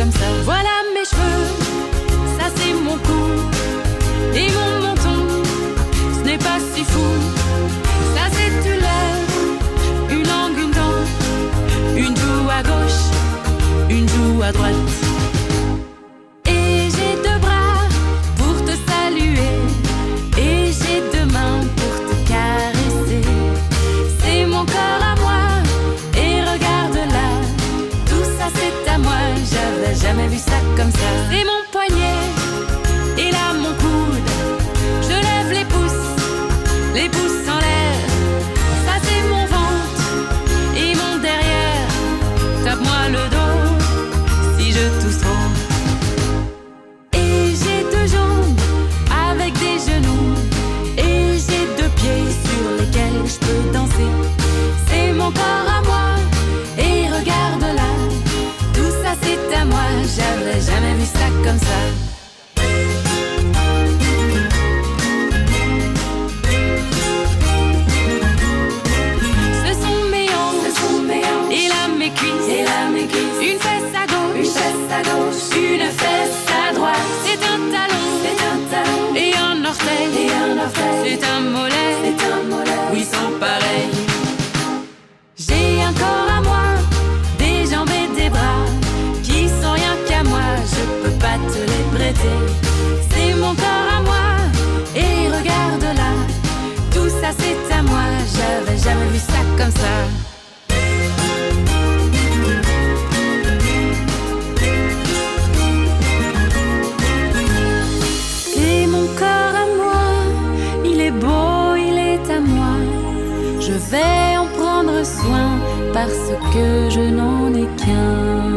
comme ça. Voilà mes cheveux, ça c'est mon cou et mon menton. Ce n'est pas si fou. Ça c'est une lèvre, une langue, une dent, une joue à gauche, une joue à droite. comme ça. C'est mon poignet et là mon coude. Je lève les pouces, les pouces. à moi, j'avais jamais vu ça comme ça. Ce sont mes ce sont mes et là mes cuisses, et là mes cuisses, une fesse à gauche, une fesse à gauche, une fesse à droite, c'est un talon, c'est un talon, et un orteil, C'est mon corps à moi, et regarde-la. Tout ça c'est à moi, j'avais jamais vu ça comme ça. C'est mon corps à moi, il est beau, il est à moi. Je vais en prendre soin parce que je n'en ai qu'un.